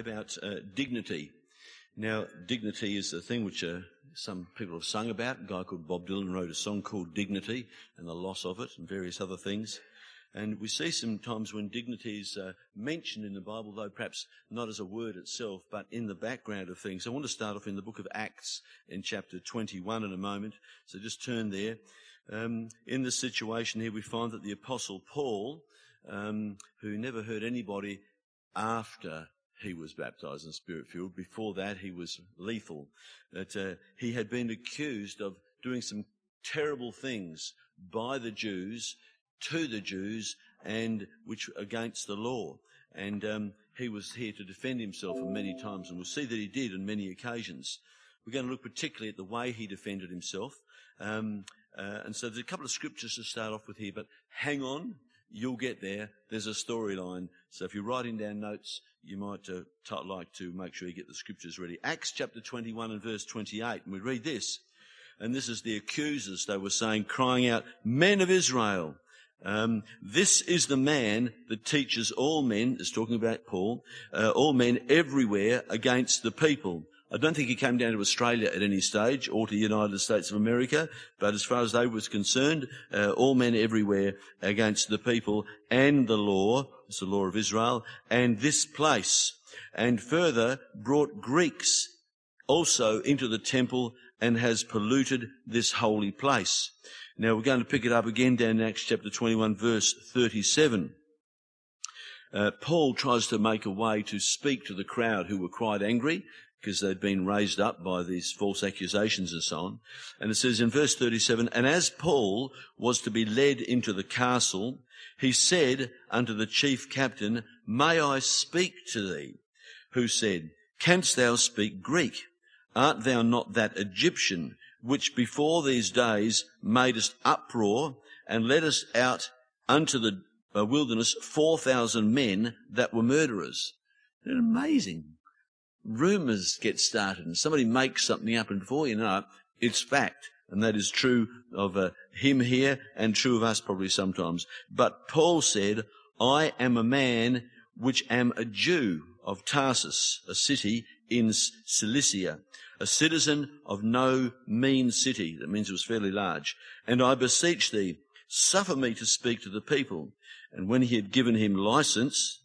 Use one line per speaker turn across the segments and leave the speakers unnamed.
about uh, dignity. Now, dignity is a thing which uh, some people have sung about. A guy called Bob Dylan wrote a song called Dignity and the loss of it and various other things. And we see sometimes when dignity is uh, mentioned in the Bible, though perhaps not as a word itself, but in the background of things. I want to start off in the book of Acts in chapter 21 in a moment. So just turn there. Um, in this situation here, we find that the apostle Paul, um, who never heard anybody after he was baptized and spirit filled, before that he was lethal, that uh, he had been accused of doing some terrible things by the Jews to the Jews and which against the law. And um, he was here to defend himself many times, and we'll see that he did on many occasions. We're going to look particularly at the way he defended himself. Um, uh, and so there's a couple of scriptures to start off with here, but hang on, you'll get there. There's a storyline. So if you're writing down notes, you might uh, t- like to make sure you get the scriptures ready. Acts chapter 21 and verse 28, and we read this. And this is the accusers, they were saying, crying out, Men of Israel, um, this is the man that teaches all men, is talking about Paul, uh, all men everywhere against the people. I don't think he came down to Australia at any stage or to the United States of America, but as far as they was concerned, uh, all men everywhere against the people and the law, it's the law of Israel, and this place, and further brought Greeks also into the temple and has polluted this holy place. Now we're going to pick it up again down in Acts chapter 21 verse 37. Uh, Paul tries to make a way to speak to the crowd who were quite angry because they'd been raised up by these false accusations and so on. And it says in verse 37, And as Paul was to be led into the castle, he said unto the chief captain, May I speak to thee? Who said, Canst thou speak Greek? Art thou not that Egyptian which before these days madest uproar and led us out unto the uh, wilderness 4,000 men that were murderers? Isn't amazing? Rumours get started and somebody makes something up and before you know it, it's fact. And that is true of uh, him here and true of us probably sometimes. But Paul said, I am a man which am a Jew of Tarsus, a city in Cilicia, a citizen of no mean city. That means it was fairly large. And I beseech thee, suffer me to speak to the people. And when he had given him license,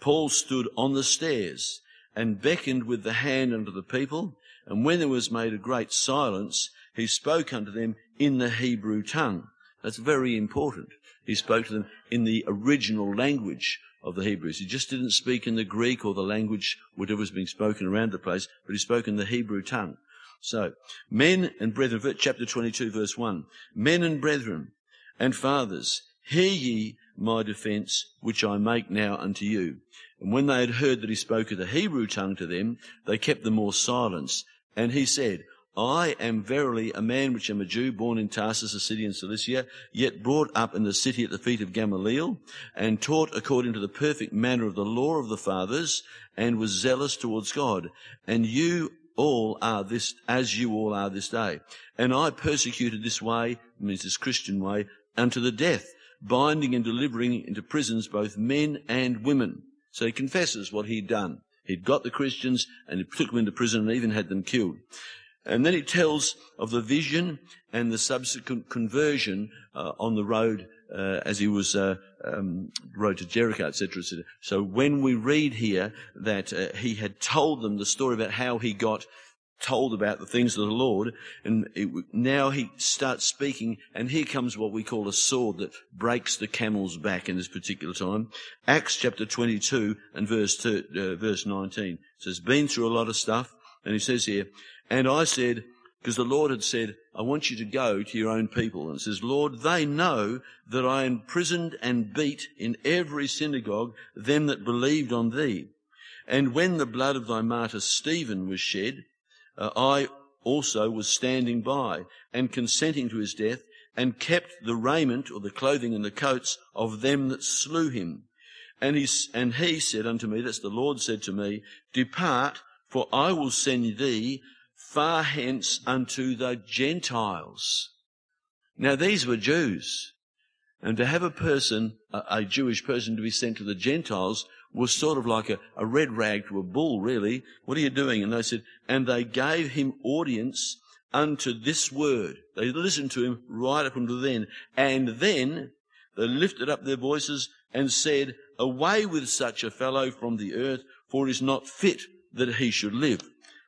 Paul stood on the stairs and beckoned with the hand unto the people. And when there was made a great silence, he spoke unto them in the Hebrew tongue. That's very important. He spoke to them in the original language of the Hebrews. He just didn't speak in the Greek or the language, whatever was being spoken around the place, but he spoke in the Hebrew tongue. So, men and brethren, chapter 22 verse 1. Men and brethren and fathers, hear ye my defense, which I make now unto you. And when they had heard that he spoke of the Hebrew tongue to them, they kept the more silence. And he said, I am verily a man which am a Jew, born in Tarsus, a city in Cilicia, yet brought up in the city at the feet of Gamaliel, and taught according to the perfect manner of the law of the fathers, and was zealous towards God. And you all are this, as you all are this day. And I persecuted this way, means this Christian way, unto the death, binding and delivering into prisons both men and women so he confesses what he'd done. He'd got the Christians and he took them into prison and even had them killed. And then he tells of the vision and the subsequent conversion uh, on the road uh, as he was uh, um, road to Jericho, etc., etc. So when we read here that uh, he had told them the story about how he got told about the things of the Lord, and it, now he starts speaking, and here comes what we call a sword that breaks the camel's back in this particular time. Acts chapter 22 and verse, two, uh, verse 19 says, been through a lot of stuff, and he says here, and I said, because the Lord had said, I want you to go to your own people. And it says, Lord, they know that I imprisoned and beat in every synagogue them that believed on thee. And when the blood of thy martyr Stephen was shed, uh, I also was standing by and consenting to his death and kept the raiment or the clothing and the coats of them that slew him. And he, and he said unto me, that's the Lord said to me, depart, for I will send thee far hence unto the Gentiles. Now these were Jews. And to have a person, a, a Jewish person to be sent to the Gentiles was sort of like a, a red rag to a bull, really. What are you doing? And they said, and they gave him audience unto this word. They listened to him right up until then. And then they lifted up their voices and said, Away with such a fellow from the earth, for it is not fit that he should live.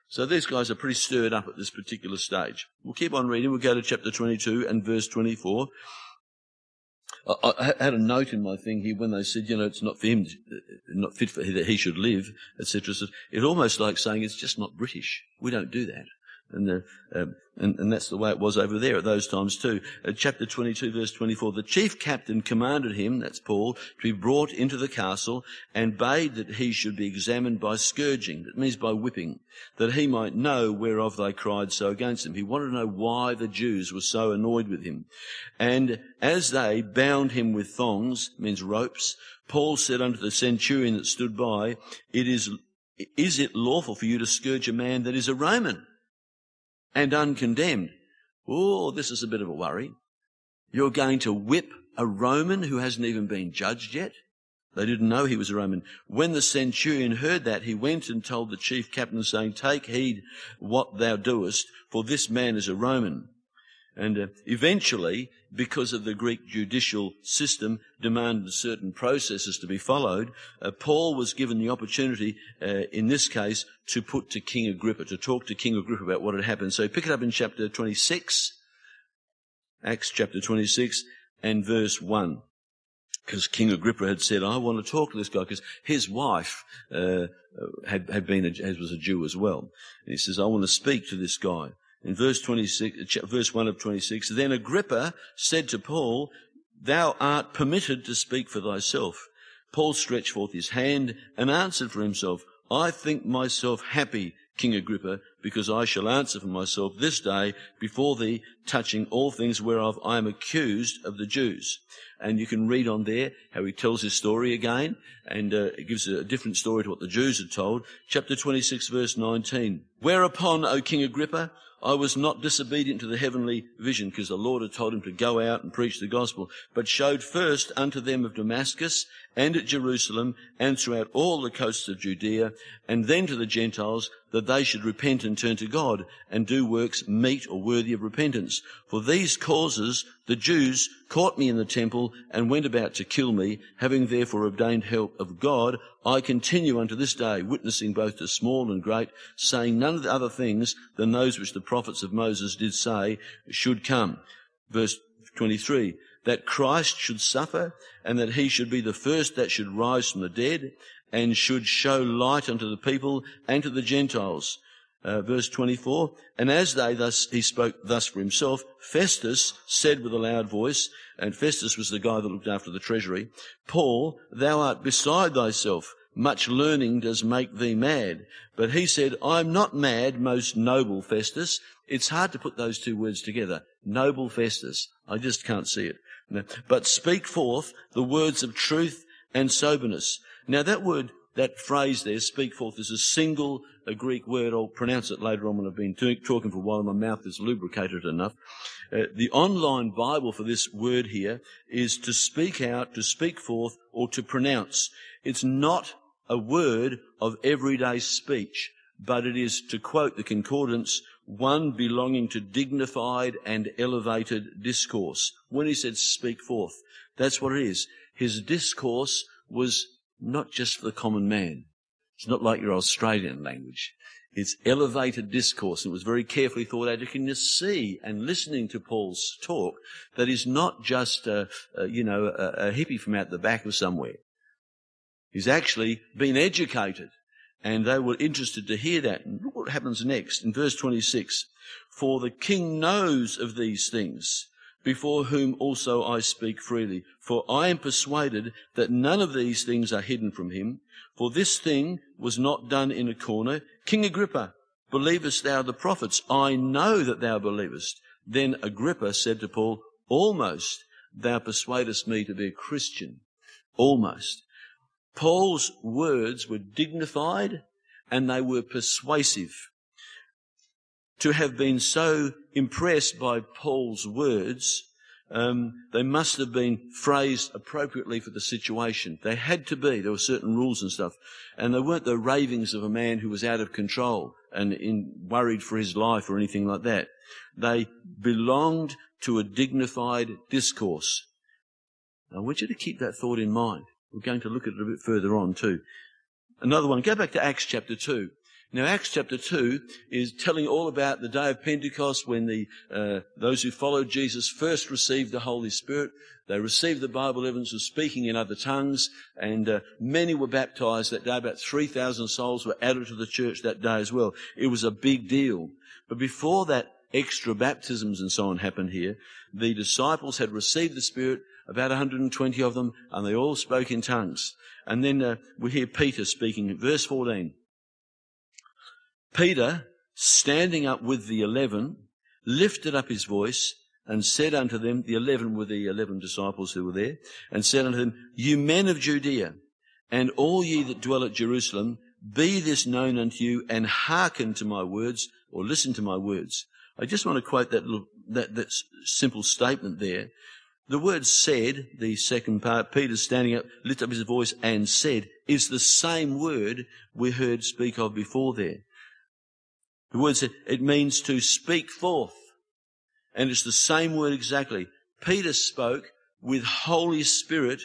So these guys are pretty stirred up at this particular stage. We'll keep on reading. We'll go to chapter 22 and verse 24. I, I had a note in my thing here when they said, you know, it's not for him, not fit for that he should live, etc. It's almost like saying it's just not British. We don't do that. And, the, um, and, and, that's the way it was over there at those times too. Uh, chapter 22 verse 24, the chief captain commanded him, that's Paul, to be brought into the castle and bade that he should be examined by scourging, that means by whipping, that he might know whereof they cried so against him. He wanted to know why the Jews were so annoyed with him. And as they bound him with thongs, means ropes, Paul said unto the centurion that stood by, it is, is it lawful for you to scourge a man that is a Roman? And uncondemned. Oh, this is a bit of a worry. You're going to whip a Roman who hasn't even been judged yet? They didn't know he was a Roman. When the centurion heard that, he went and told the chief captain, saying, Take heed what thou doest, for this man is a Roman. And uh, eventually, because of the Greek judicial system demanded certain processes to be followed, uh, Paul was given the opportunity, uh, in this case, to put to King Agrippa, to talk to King Agrippa about what had happened. So pick it up in chapter 26, Acts chapter 26 and verse 1. Because King Agrippa had said, I want to talk to this guy, because his wife uh, had, had been a, was a Jew as well. And he says, I want to speak to this guy in verse 26, verse 1 of 26, then Agrippa said to Paul, Thou art permitted to speak for thyself. Paul stretched forth his hand and answered for himself, I think myself happy, King Agrippa, because I shall answer for myself this day before thee, touching all things whereof I am accused of the Jews. And you can read on there how he tells his story again, and uh, it gives a different story to what the Jews had told. Chapter 26, verse 19. Whereupon, O King Agrippa, I was not disobedient to the heavenly vision because the Lord had told him to go out and preach the gospel, but showed first unto them of Damascus and at Jerusalem and throughout all the coasts of Judea and then to the Gentiles that they should repent and turn to God and do works meet or worthy of repentance. For these causes the Jews caught me in the temple and went about to kill me, having therefore obtained help of God. I continue unto this day, witnessing both to small and great, saying none of the other things than those which the prophets of Moses did say should come. Verse 23 that Christ should suffer and that he should be the first that should rise from the dead and should show light unto the people and to the Gentiles. Uh, verse 24, and as they thus, he spoke thus for himself, Festus said with a loud voice, and Festus was the guy that looked after the treasury, Paul, thou art beside thyself. Much learning does make thee mad. But he said, I'm not mad, most noble Festus. It's hard to put those two words together. Noble Festus. I just can't see it. But speak forth the words of truth and soberness. Now that word, that phrase there, speak forth, is a single a Greek word. I'll pronounce it later on when I've been talking for a while. My mouth is lubricated enough. Uh, the online Bible for this word here is to speak out, to speak forth, or to pronounce. It's not a word of everyday speech, but it is, to quote the concordance, one belonging to dignified and elevated discourse. When he said speak forth, that's what it is. His discourse was not just for the common man. It's not like your Australian language. It's elevated discourse, and it was very carefully thought out. You can just see and listening to Paul's talk that he's not just, a, a you know, a, a hippie from out the back of somewhere. He's actually been educated, and they were interested to hear that. And look what happens next in verse 26. For the king knows of these things, before whom also I speak freely. For I am persuaded that none of these things are hidden from him. For this thing was not done in a corner. King Agrippa, believest thou the prophets? I know that thou believest. Then Agrippa said to Paul, Almost thou persuadest me to be a Christian. Almost. Paul's words were dignified and they were persuasive. To have been so impressed by Paul's words, um, they must have been phrased appropriately for the situation. They had to be. There were certain rules and stuff. And they weren't the ravings of a man who was out of control and in, worried for his life or anything like that. They belonged to a dignified discourse. I want you to keep that thought in mind. We're going to look at it a bit further on too. Another one, go back to Acts chapter 2. Now, Acts chapter 2 is telling all about the day of Pentecost when the, uh, those who followed Jesus first received the Holy Spirit. They received the Bible evidence of speaking in other tongues, and uh, many were baptized that day. About 3,000 souls were added to the church that day as well. It was a big deal. But before that extra baptisms and so on happened here, the disciples had received the Spirit, about 120 of them, and they all spoke in tongues. And then uh, we hear Peter speaking, verse 14. Peter, standing up with the eleven, lifted up his voice and said unto them, the eleven were the eleven disciples who were there, and said unto them, You men of Judea, and all ye that dwell at Jerusalem, be this known unto you, and hearken to my words, or listen to my words. I just want to quote that little, that, that simple statement there. The word said, the second part, Peter standing up, lifted up his voice and said, is the same word we heard speak of before there. The word said, it means to speak forth. And it's the same word exactly. Peter spoke with Holy Spirit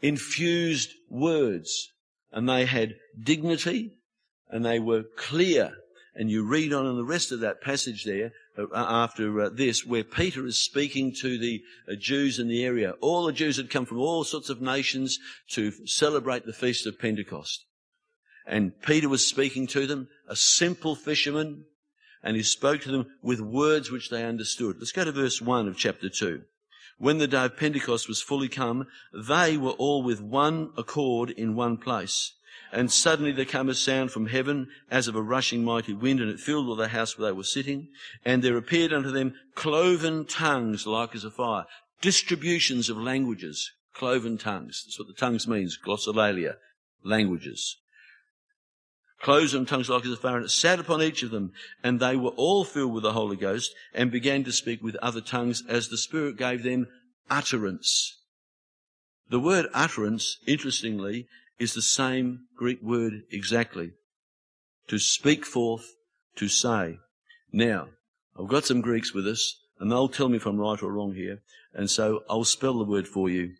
infused words and they had dignity and they were clear. And you read on in the rest of that passage there after uh, this where Peter is speaking to the uh, Jews in the area. All the Jews had come from all sorts of nations to celebrate the feast of Pentecost. And Peter was speaking to them, a simple fisherman, and he spoke to them with words which they understood. Let's go to verse 1 of chapter 2. When the day of Pentecost was fully come, they were all with one accord in one place. And suddenly there came a sound from heaven as of a rushing mighty wind, and it filled all the house where they were sitting. And there appeared unto them cloven tongues like as a fire, distributions of languages, cloven tongues. That's what the tongues means, glossolalia, languages Cloven tongues like as a fire, and it sat upon each of them, and they were all filled with the Holy Ghost, and began to speak with other tongues as the Spirit gave them utterance. The word utterance, interestingly, is the same Greek word exactly. To speak forth, to say. Now, I've got some Greeks with us, and they'll tell me if I'm right or wrong here, and so I'll spell the word for you.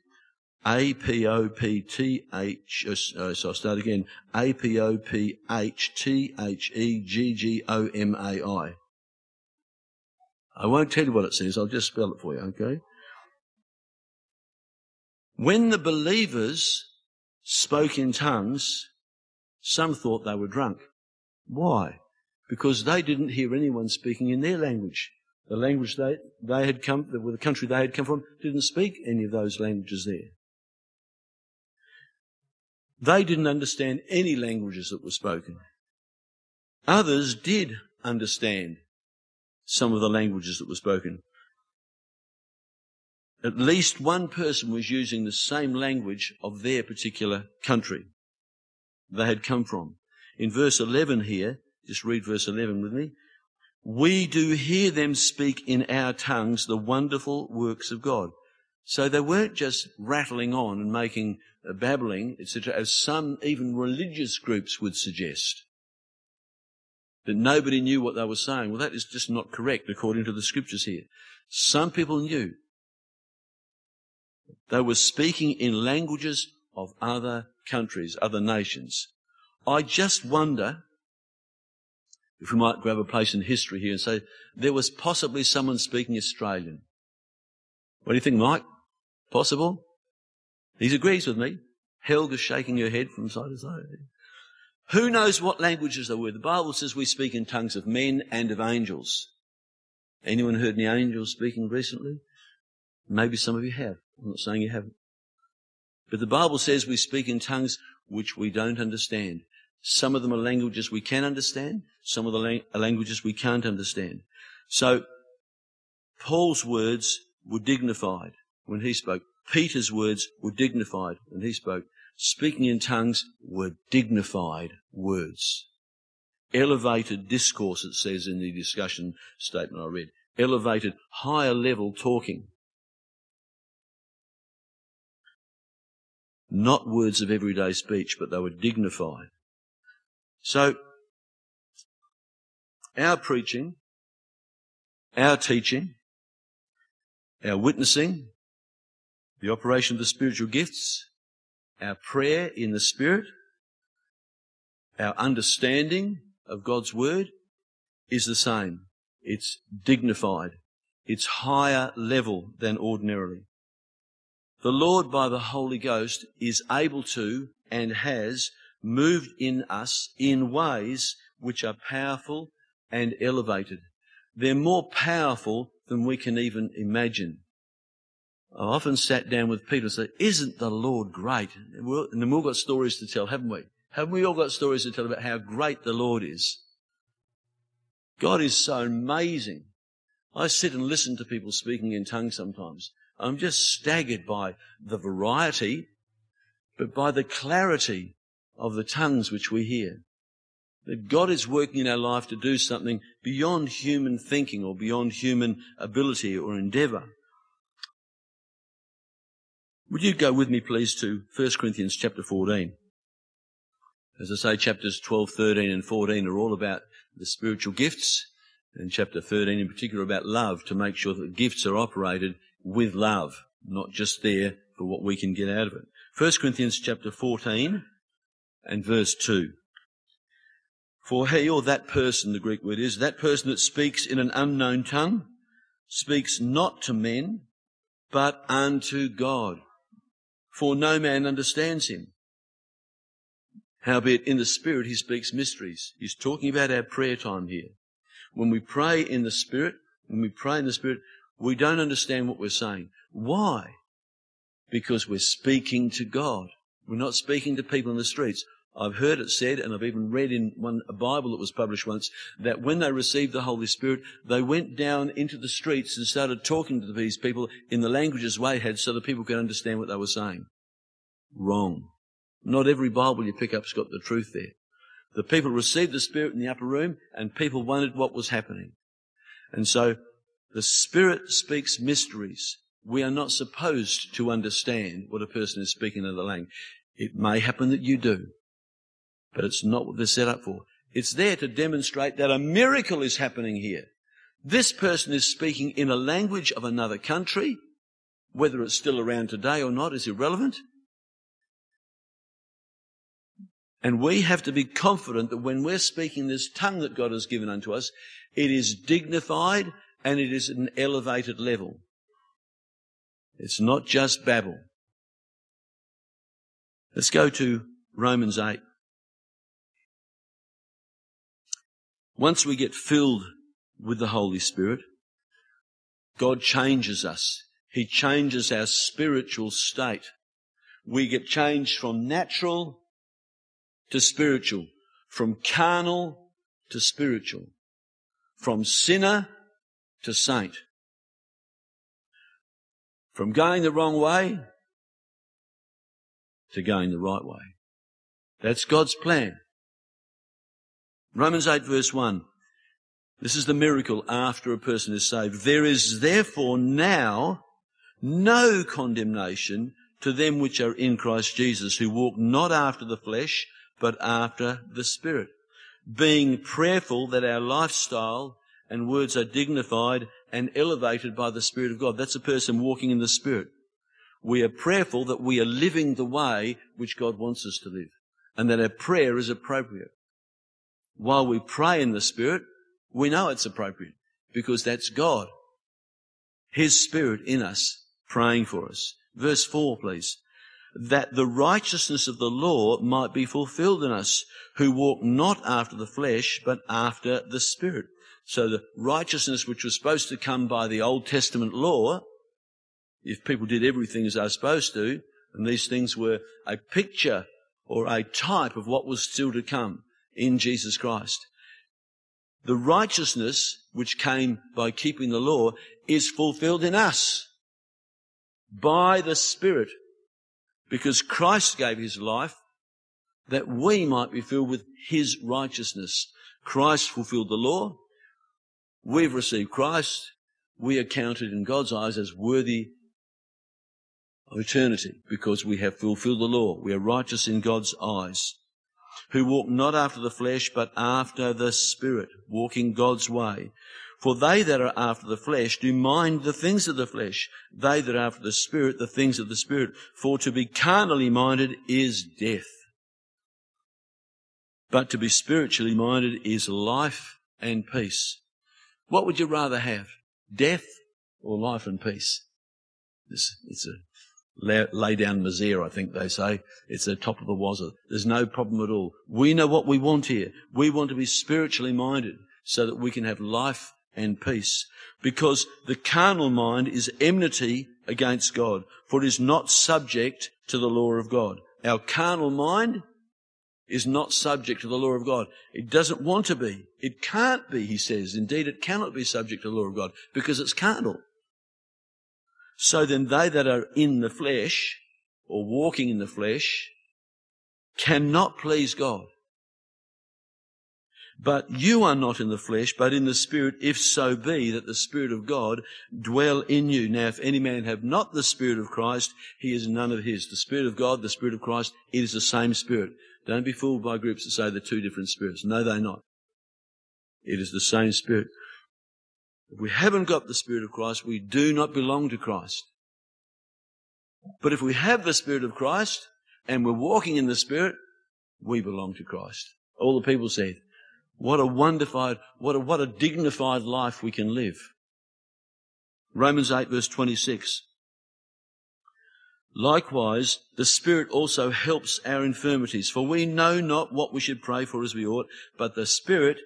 A P O P T H, uh, so I'll start again. A P O P H T H E G G O M A I. I won't tell you what it says, I'll just spell it for you, okay? When the believers spoke in tongues, some thought they were drunk. Why? Because they didn't hear anyone speaking in their language. The language they, they had come, the country they had come from, didn't speak any of those languages there. They didn't understand any languages that were spoken. Others did understand some of the languages that were spoken. At least one person was using the same language of their particular country they had come from. In verse 11 here, just read verse 11 with me. We do hear them speak in our tongues the wonderful works of God. So they weren't just rattling on and making uh, babbling, etc., as some even religious groups would suggest. That nobody knew what they were saying. Well, that is just not correct according to the scriptures here. Some people knew. They were speaking in languages of other countries, other nations. I just wonder if we might grab a place in history here and say there was possibly someone speaking Australian. What do you think, Mike? Possible? He agrees with me. Helga's shaking her head from side to side. Who knows what languages they were? The Bible says we speak in tongues of men and of angels. Anyone heard any angels speaking recently? Maybe some of you have. I'm not saying you haven't. But the Bible says we speak in tongues which we don't understand. Some of them are languages we can understand. Some of the languages we can't understand. So Paul's words were dignified when he spoke. Peter's words were dignified when he spoke. Speaking in tongues were dignified words. Elevated discourse, it says in the discussion statement I read. Elevated, higher level talking. Not words of everyday speech, but they were dignified. So, our preaching, our teaching, our witnessing, the operation of the spiritual gifts, our prayer in the Spirit, our understanding of God's Word is the same. It's dignified. It's higher level than ordinarily. The Lord, by the Holy Ghost, is able to and has moved in us in ways which are powerful and elevated. They're more powerful than we can even imagine. I've often sat down with people and said, Isn't the Lord great? And we've all got stories to tell, haven't we? Haven't we all got stories to tell about how great the Lord is? God is so amazing. I sit and listen to people speaking in tongues sometimes. I'm just staggered by the variety, but by the clarity of the tongues which we hear. That God is working in our life to do something beyond human thinking or beyond human ability or endeavour. Would you go with me, please, to 1 Corinthians chapter 14? As I say, chapters 12, 13, and 14 are all about the spiritual gifts, and chapter 13 in particular about love, to make sure that gifts are operated with love, not just there for what we can get out of it. 1 Corinthians chapter 14 and verse 2. For he or that person, the Greek word is, that person that speaks in an unknown tongue, speaks not to men, but unto God. For no man understands him. Howbeit in the Spirit he speaks mysteries. He's talking about our prayer time here. When we pray in the Spirit, when we pray in the Spirit, we don't understand what we're saying. Why? Because we're speaking to God. We're not speaking to people in the streets. I've heard it said, and I've even read in one, a Bible that was published once, that when they received the Holy Spirit, they went down into the streets and started talking to these people in the languages they had so that people could understand what they were saying. Wrong. Not every Bible you pick up's got the truth there. The people received the Spirit in the upper room, and people wondered what was happening. And so, the Spirit speaks mysteries. We are not supposed to understand what a person is speaking in the language. It may happen that you do. But it's not what they're set up for. It's there to demonstrate that a miracle is happening here. This person is speaking in a language of another country. Whether it's still around today or not is irrelevant. And we have to be confident that when we're speaking this tongue that God has given unto us, it is dignified and it is an elevated level. It's not just babble. Let's go to Romans 8. Once we get filled with the Holy Spirit, God changes us. He changes our spiritual state. We get changed from natural to spiritual, from carnal to spiritual, from sinner to saint, from going the wrong way to going the right way. That's God's plan. Romans 8 verse 1. This is the miracle after a person is saved. There is therefore now no condemnation to them which are in Christ Jesus, who walk not after the flesh, but after the Spirit. Being prayerful that our lifestyle and words are dignified and elevated by the Spirit of God. That's a person walking in the Spirit. We are prayerful that we are living the way which God wants us to live and that our prayer is appropriate while we pray in the Spirit, we know it's appropriate because that's God. His Spirit in us praying for us. Verse 4, please. That the righteousness of the law might be fulfilled in us who walk not after the flesh, but after the Spirit. So the righteousness which was supposed to come by the Old Testament law, if people did everything as they were supposed to, and these things were a picture or a type of what was still to come, in Jesus Christ. The righteousness which came by keeping the law is fulfilled in us by the Spirit because Christ gave his life that we might be filled with his righteousness. Christ fulfilled the law. We've received Christ. We are counted in God's eyes as worthy of eternity because we have fulfilled the law. We are righteous in God's eyes. Who walk not after the flesh, but after the Spirit, walking God's way. For they that are after the flesh do mind the things of the flesh. They that are after the Spirit, the things of the Spirit. For to be carnally minded is death. But to be spiritually minded is life and peace. What would you rather have? Death or life and peace? It's, it's a lay, down misere, I think they say. It's the top of the wazzer. There's no problem at all. We know what we want here. We want to be spiritually minded so that we can have life and peace. Because the carnal mind is enmity against God, for it is not subject to the law of God. Our carnal mind is not subject to the law of God. It doesn't want to be. It can't be, he says. Indeed, it cannot be subject to the law of God because it's carnal. So then they that are in the flesh or walking in the flesh cannot please God. But you are not in the flesh, but in the Spirit, if so be that the Spirit of God dwell in you. Now, if any man have not the Spirit of Christ, he is none of his. The Spirit of God, the Spirit of Christ, it is the same Spirit. Don't be fooled by groups that say they're two different spirits. No, they're not. It is the same Spirit. If we haven't got the Spirit of Christ, we do not belong to Christ. But if we have the Spirit of Christ and we're walking in the Spirit, we belong to Christ. All the people said, what a wonderful, what a, what a dignified life we can live. Romans 8 verse 26. Likewise, the Spirit also helps our infirmities, for we know not what we should pray for as we ought, but the Spirit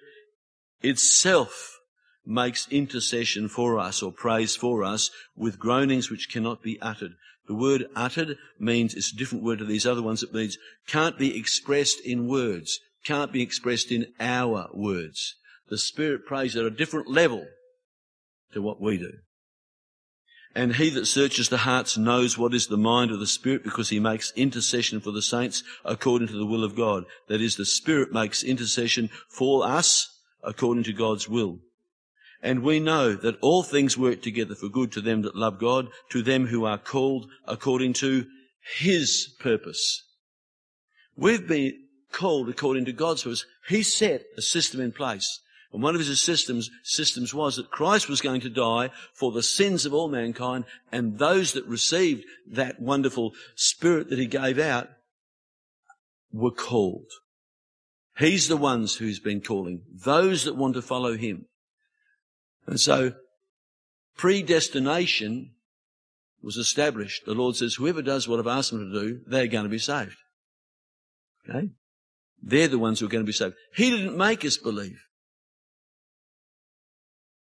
itself makes intercession for us or prays for us with groanings which cannot be uttered. The word uttered means it's a different word to these other ones. It means can't be expressed in words can't be expressed in our words. The Spirit prays at a different level to what we do. And he that searches the hearts knows what is the mind of the Spirit because he makes intercession for the saints according to the will of God. That is, the Spirit makes intercession for us according to God's will. And we know that all things work together for good to them that love God, to them who are called according to His purpose. We've been called according to God's purpose. He set a system in place. And one of his systems, systems was that Christ was going to die for the sins of all mankind and those that received that wonderful spirit that he gave out were called. He's the ones who's been calling those that want to follow him. And so predestination was established. The Lord says, whoever does what I've asked them to do, they're going to be saved. Okay? They're the ones who are going to be saved. He didn't make us believe.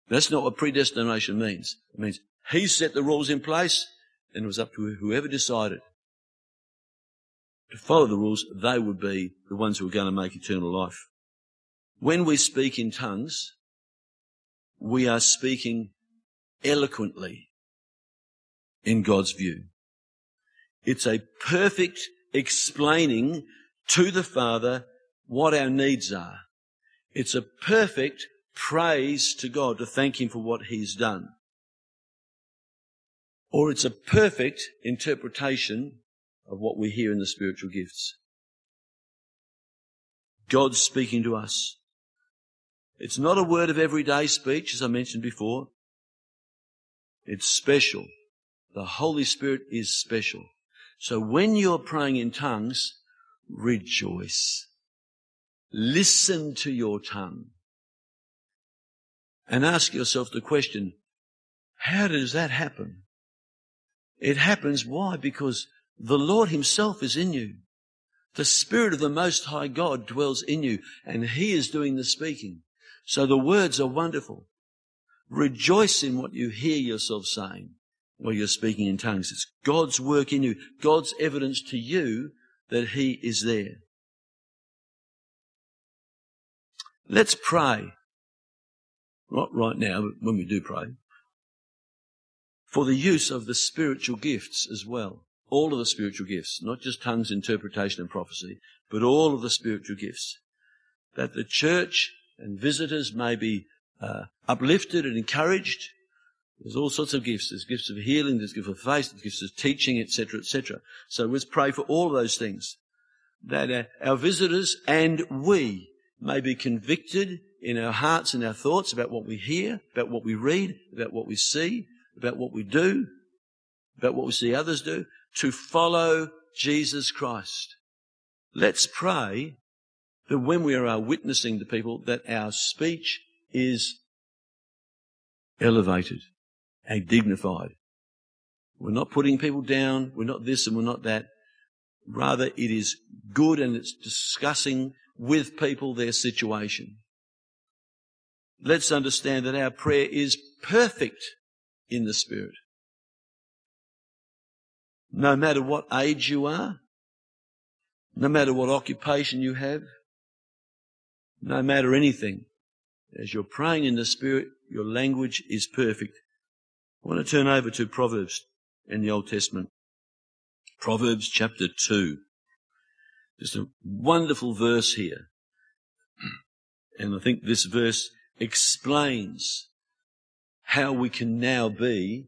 That's not what predestination means. It means He set the rules in place and it was up to whoever decided to follow the rules, they would be the ones who are going to make eternal life. When we speak in tongues, we are speaking eloquently in God's view. It's a perfect explaining to the Father what our needs are. It's a perfect praise to God to thank Him for what He's done. Or it's a perfect interpretation of what we hear in the spiritual gifts. God's speaking to us. It's not a word of everyday speech, as I mentioned before. It's special. The Holy Spirit is special. So when you're praying in tongues, rejoice. Listen to your tongue. And ask yourself the question, how does that happen? It happens, why? Because the Lord Himself is in you. The Spirit of the Most High God dwells in you, and He is doing the speaking. So the words are wonderful. Rejoice in what you hear yourself saying while you're speaking in tongues. It's God's work in you, God's evidence to you that He is there. Let's pray. Not right now, but when we do pray. For the use of the spiritual gifts as well. All of the spiritual gifts, not just tongues, interpretation, and prophecy, but all of the spiritual gifts. That the church and visitors may be uh, uplifted and encouraged There's all sorts of gifts. There's gifts of healing, there's gifts of faith, there's gifts of teaching, etc., etc. So let's pray for all of those things. That uh, our visitors and we may be convicted in our hearts and our thoughts about what we hear, about what we read, about what we see, about what we do, about what we see others do, to follow Jesus Christ. Let's pray that when we are witnessing to people that our speech is elevated and dignified. We're not putting people down. We're not this and we're not that. Rather, it is good and it's discussing with people their situation. Let's understand that our prayer is perfect in the Spirit. No matter what age you are, no matter what occupation you have, no matter anything, as you're praying in the Spirit, your language is perfect. I want to turn over to Proverbs in the Old Testament. Proverbs chapter 2. Just a wonderful verse here. And I think this verse explains how we can now be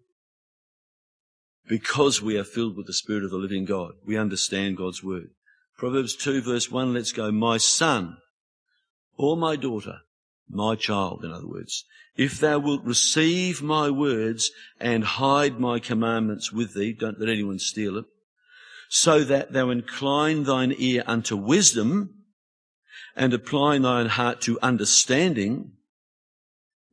because we are filled with the Spirit of the living God. We understand God's word. Proverbs 2 verse 1, let's go. My son or my daughter, my child, in other words, if thou wilt receive my words and hide my commandments with thee, don't let anyone steal it, so that thou incline thine ear unto wisdom and apply thine heart to understanding.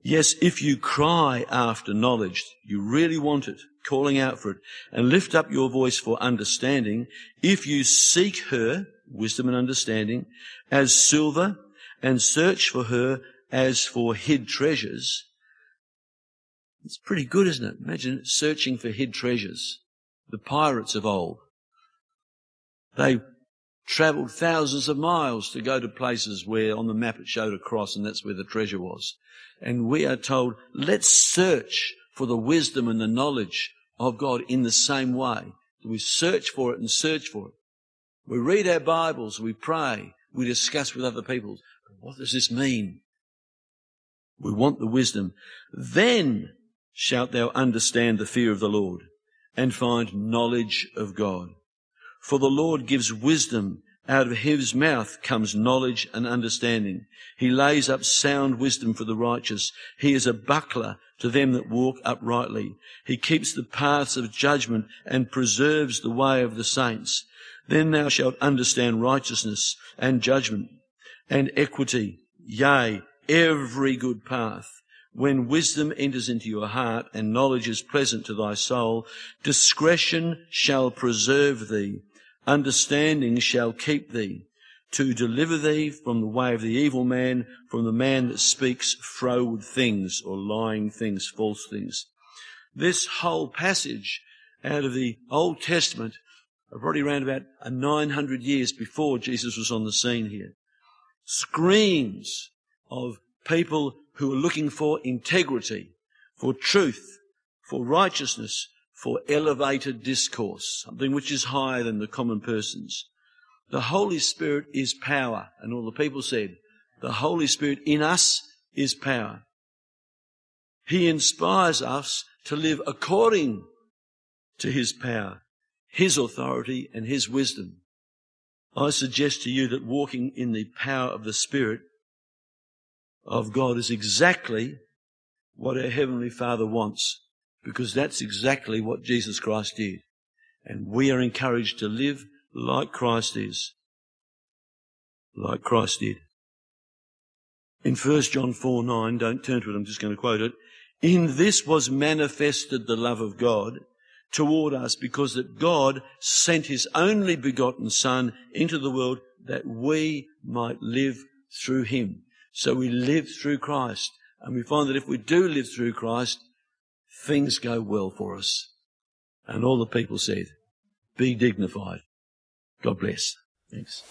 Yes, if you cry after knowledge, you really want it, calling out for it, and lift up your voice for understanding, if you seek her, wisdom and understanding, as silver, and search for her as for hid treasures, it's pretty good, isn't it? Imagine searching for hid treasures. The pirates of old. They traveled thousands of miles to go to places where on the map it showed a cross and that's where the treasure was. And we are told, let's search for the wisdom and the knowledge of God in the same way. We search for it and search for it. We read our Bibles, we pray, we discuss with other people. What does this mean? We want the wisdom. Then shalt thou understand the fear of the Lord and find knowledge of God. For the Lord gives wisdom. Out of his mouth comes knowledge and understanding. He lays up sound wisdom for the righteous. He is a buckler to them that walk uprightly. He keeps the paths of judgment and preserves the way of the saints. Then thou shalt understand righteousness and judgment and equity. Yea, every good path. When wisdom enters into your heart and knowledge is pleasant to thy soul, discretion shall preserve thee, understanding shall keep thee, to deliver thee from the way of the evil man, from the man that speaks froward things or lying things, false things. This whole passage out of the Old Testament, probably around about 900 years before Jesus was on the scene here, screams of people who are looking for integrity, for truth, for righteousness, for elevated discourse, something which is higher than the common persons. The Holy Spirit is power. And all the people said, the Holy Spirit in us is power. He inspires us to live according to His power, His authority and His wisdom. I suggest to you that walking in the power of the Spirit of God is exactly what our Heavenly Father wants, because that's exactly what Jesus Christ did. And we are encouraged to live like Christ is. Like Christ did. In 1 John 4 9, don't turn to it, I'm just going to quote it. In this was manifested the love of God toward us because that God sent his only begotten Son into the world that we might live through him. So we live through Christ. And we find that if we do live through Christ, things go well for us. And all the people said, be dignified. God bless. Thanks.